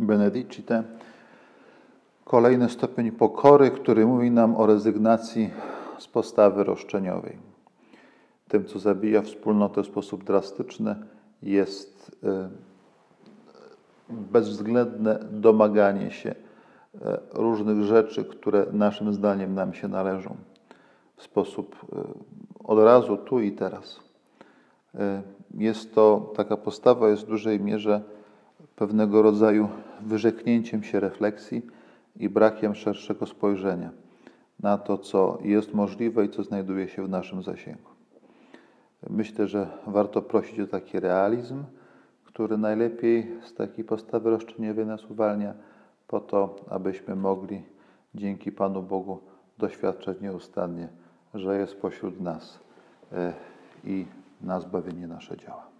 Benedicite. Kolejny stopień pokory, który mówi nam o rezygnacji z postawy roszczeniowej. Tym, co zabija wspólnotę w sposób drastyczny, jest e, bezwzględne domaganie się e, różnych rzeczy, które naszym zdaniem nam się należą w sposób e, od razu, tu i teraz. Jest to, taka postawa jest w dużej mierze pewnego rodzaju wyrzeknięciem się refleksji i brakiem szerszego spojrzenia na to, co jest możliwe i co znajduje się w naszym zasięgu. Myślę, że warto prosić o taki realizm, który najlepiej z takiej postawy roszczeniowej nas uwalnia, po to, abyśmy mogli dzięki Panu Bogu doświadczać nieustannie, że jest pośród nas e, i na zbawienie nasze działa.